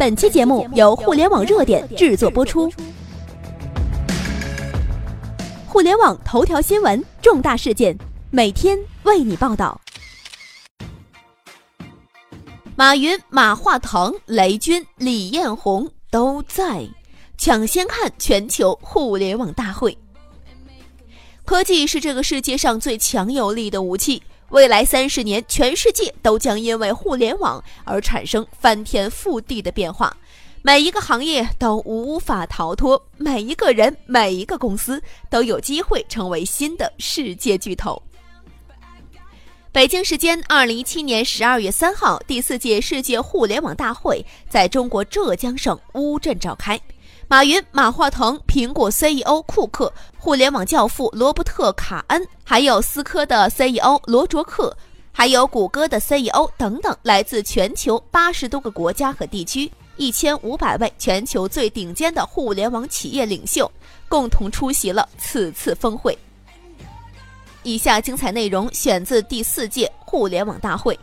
本期节目由互联网热点制作播出。互联网头条新闻，重大事件，每天为你报道。马云、马化腾、雷军、李彦宏都在抢先看全球互联网大会。科技是这个世界上最强有力的武器。未来三十年，全世界都将因为互联网而产生翻天覆地的变化，每一个行业都无法逃脱，每一个人、每一个公司都有机会成为新的世界巨头。北京时间二零一七年十二月三号，第四届世界互联网大会在中国浙江省乌镇召开。马云、马化腾、苹果 CEO 库克、互联网教父罗伯特·卡恩，还有思科的 CEO 罗卓克，还有谷歌的 CEO 等等，来自全球八十多个国家和地区，一千五百位全球最顶尖的互联网企业领袖，共同出席了此次峰会。以下精彩内容选自第四届互联网大会。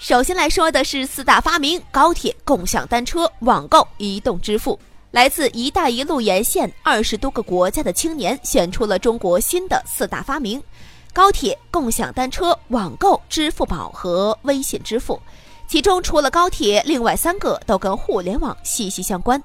首先来说的是四大发明：高铁、共享单车、网购、移动支付。来自“一带一路”沿线二十多个国家的青年选出了中国新的四大发明：高铁、共享单车、网购、支付宝和微信支付。其中，除了高铁，另外三个都跟互联网息息相关。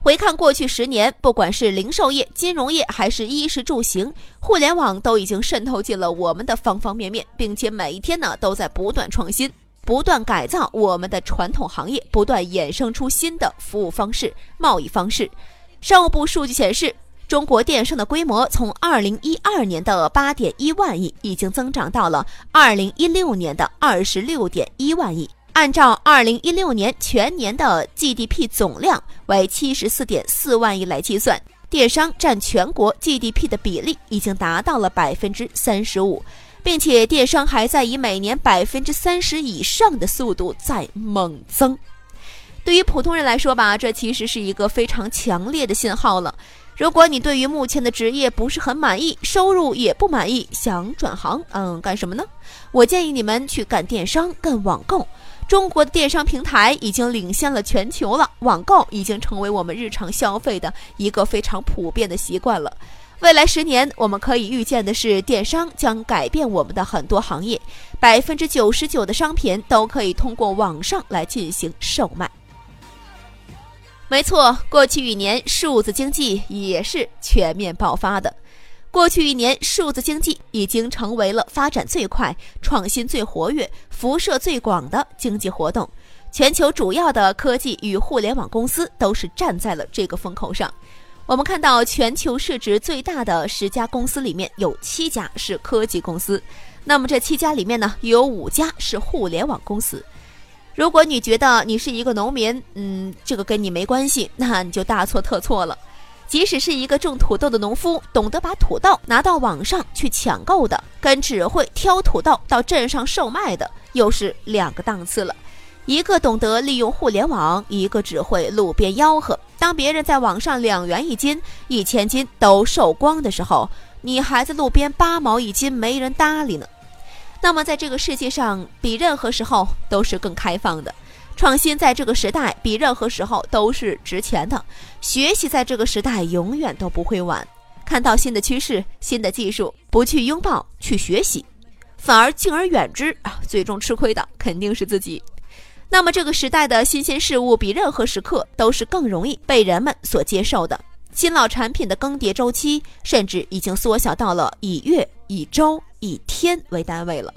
回看过去十年，不管是零售业、金融业，还是衣食住行，互联网都已经渗透进了我们的方方面面，并且每一天呢都在不断创新。不断改造我们的传统行业，不断衍生出新的服务方式、贸易方式。商务部数据显示，中国电商的规模从2012年的8.1万亿，已经增长到了2016年的26.1万亿。按照2016年全年的 GDP 总量为74.4万亿来计算，电商占全国 GDP 的比例已经达到了百分之三十五。并且电商还在以每年百分之三十以上的速度在猛增。对于普通人来说吧，这其实是一个非常强烈的信号了。如果你对于目前的职业不是很满意，收入也不满意，想转行，嗯，干什么呢？我建议你们去干电商、干网购。中国的电商平台已经领先了全球了，网购已经成为我们日常消费的一个非常普遍的习惯了。未来十年，我们可以预见的是，电商将改变我们的很多行业，百分之九十九的商品都可以通过网上来进行售卖。没错，过去一年数字经济也是全面爆发的。过去一年，数字经济已经成为了发展最快、创新最活跃、辐射最广的经济活动。全球主要的科技与互联网公司都是站在了这个风口上。我们看到，全球市值最大的十家公司里面有七家是科技公司，那么这七家里面呢，有五家是互联网公司。如果你觉得你是一个农民，嗯，这个跟你没关系，那你就大错特错了。即使是一个种土豆的农夫，懂得把土豆拿到网上去抢购的，跟只会挑土豆到镇上售卖的，又是两个档次了。一个懂得利用互联网，一个只会路边吆喝。当别人在网上两元一斤、一千斤都售光的时候，你还在路边八毛一斤没人搭理呢。那么，在这个世界上，比任何时候都是更开放的。创新在这个时代比任何时候都是值钱的。学习在这个时代永远都不会晚。看到新的趋势、新的技术，不去拥抱、去学习，反而敬而远之啊，最终吃亏的肯定是自己。那么，这个时代的新鲜事物比任何时刻都是更容易被人们所接受的。新老产品的更迭周期甚至已经缩小到了以月、以周、以天为单位了。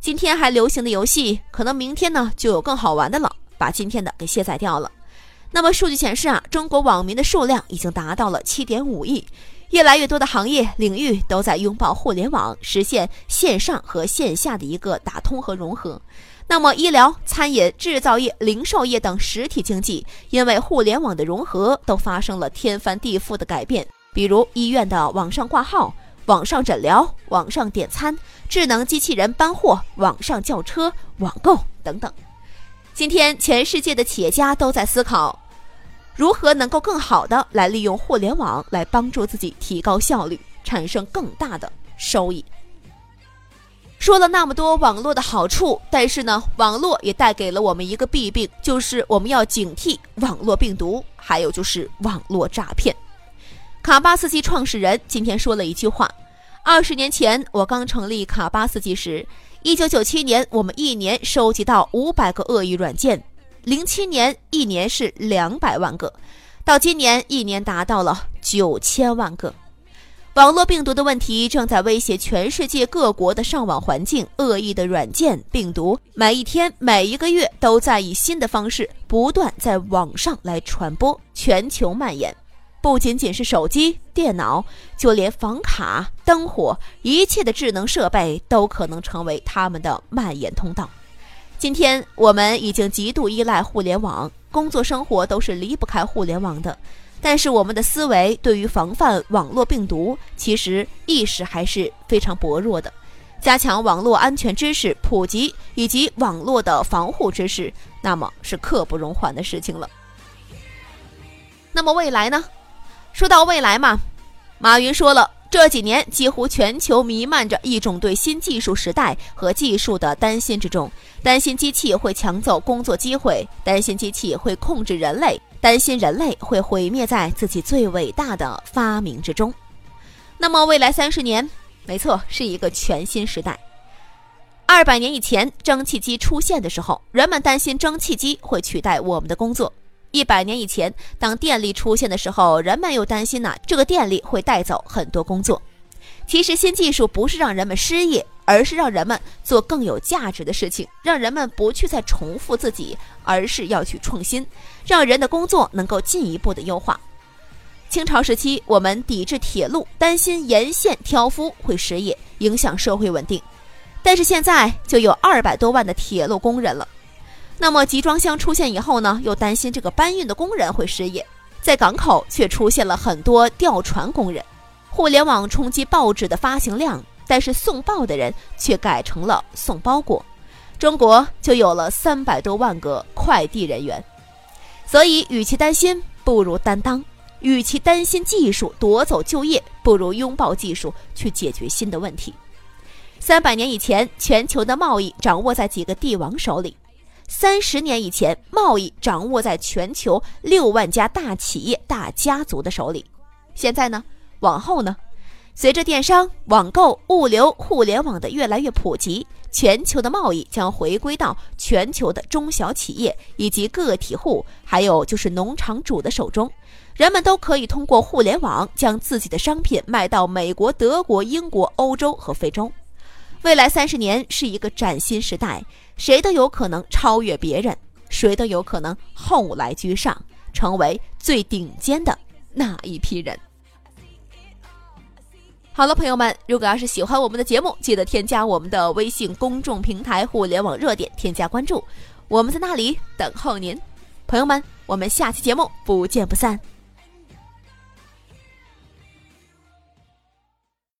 今天还流行的游戏，可能明天呢就有更好玩的了，把今天的给卸载掉了。那么，数据显示啊，中国网民的数量已经达到了七点五亿，越来越多的行业领域都在拥抱互联网，实现线上和线下的一个打通和融合。那么，医疗、餐饮、制造业、零售业等实体经济，因为互联网的融合，都发生了天翻地覆的改变。比如，医院的网上挂号、网上诊疗、网上点餐、智能机器人搬货、网上叫车、网购等等。今天，全世界的企业家都在思考，如何能够更好的来利用互联网，来帮助自己提高效率，产生更大的收益。说了那么多网络的好处，但是呢，网络也带给了我们一个弊病，就是我们要警惕网络病毒，还有就是网络诈骗。卡巴斯基创始人今天说了一句话：二十年前我刚成立卡巴斯基时，一九九七年我们一年收集到五百个恶意软件，零七年一年是两百万个，到今年一年达到了九千万个。网络病毒的问题正在威胁全世界各国的上网环境，恶意的软件病毒每一天、每一个月都在以新的方式不断在网上来传播，全球蔓延。不仅仅是手机、电脑，就连房卡、灯火，一切的智能设备都可能成为他们的蔓延通道。今天我们已经极度依赖互联网，工作生活都是离不开互联网的。但是我们的思维对于防范网络病毒，其实意识还是非常薄弱的。加强网络安全知识普及以及网络的防护知识，那么是刻不容缓的事情了。那么未来呢？说到未来嘛，马云说了，这几年几乎全球弥漫着一种对新技术时代和技术的担心之中，担心机器会抢走工作机会，担心机器会控制人类。担心人类会毁灭在自己最伟大的发明之中。那么未来三十年，没错，是一个全新时代。二百年以前，蒸汽机出现的时候，人们担心蒸汽机会取代我们的工作；一百年以前，当电力出现的时候，人们又担心呢，这个电力会带走很多工作。其实，新技术不是让人们失业。而是让人们做更有价值的事情，让人们不去再重复自己，而是要去创新，让人的工作能够进一步的优化。清朝时期，我们抵制铁路，担心沿线挑夫会失业，影响社会稳定。但是现在就有二百多万的铁路工人了。那么集装箱出现以后呢，又担心这个搬运的工人会失业，在港口却出现了很多吊船工人。互联网冲击报纸的发行量。但是送报的人却改成了送包裹，中国就有了三百多万个快递人员。所以，与其担心，不如担当；与其担心技术夺走就业，不如拥抱技术去解决新的问题。三百年以前，全球的贸易掌握在几个帝王手里；三十年以前，贸易掌握在全球六万家大企业、大家族的手里。现在呢？往后呢？随着电商、网购、物流、互联网的越来越普及，全球的贸易将回归到全球的中小企业以及个体户，还有就是农场主的手中。人们都可以通过互联网将自己的商品卖到美国、德国、英国、欧洲和非洲。未来三十年是一个崭新时代，谁都有可能超越别人，谁都有可能后来居上，成为最顶尖的那一批人。好了，朋友们，如果要是喜欢我们的节目，记得添加我们的微信公众平台“互联网热点”，添加关注，我们在那里等候您。朋友们，我们下期节目不见不散。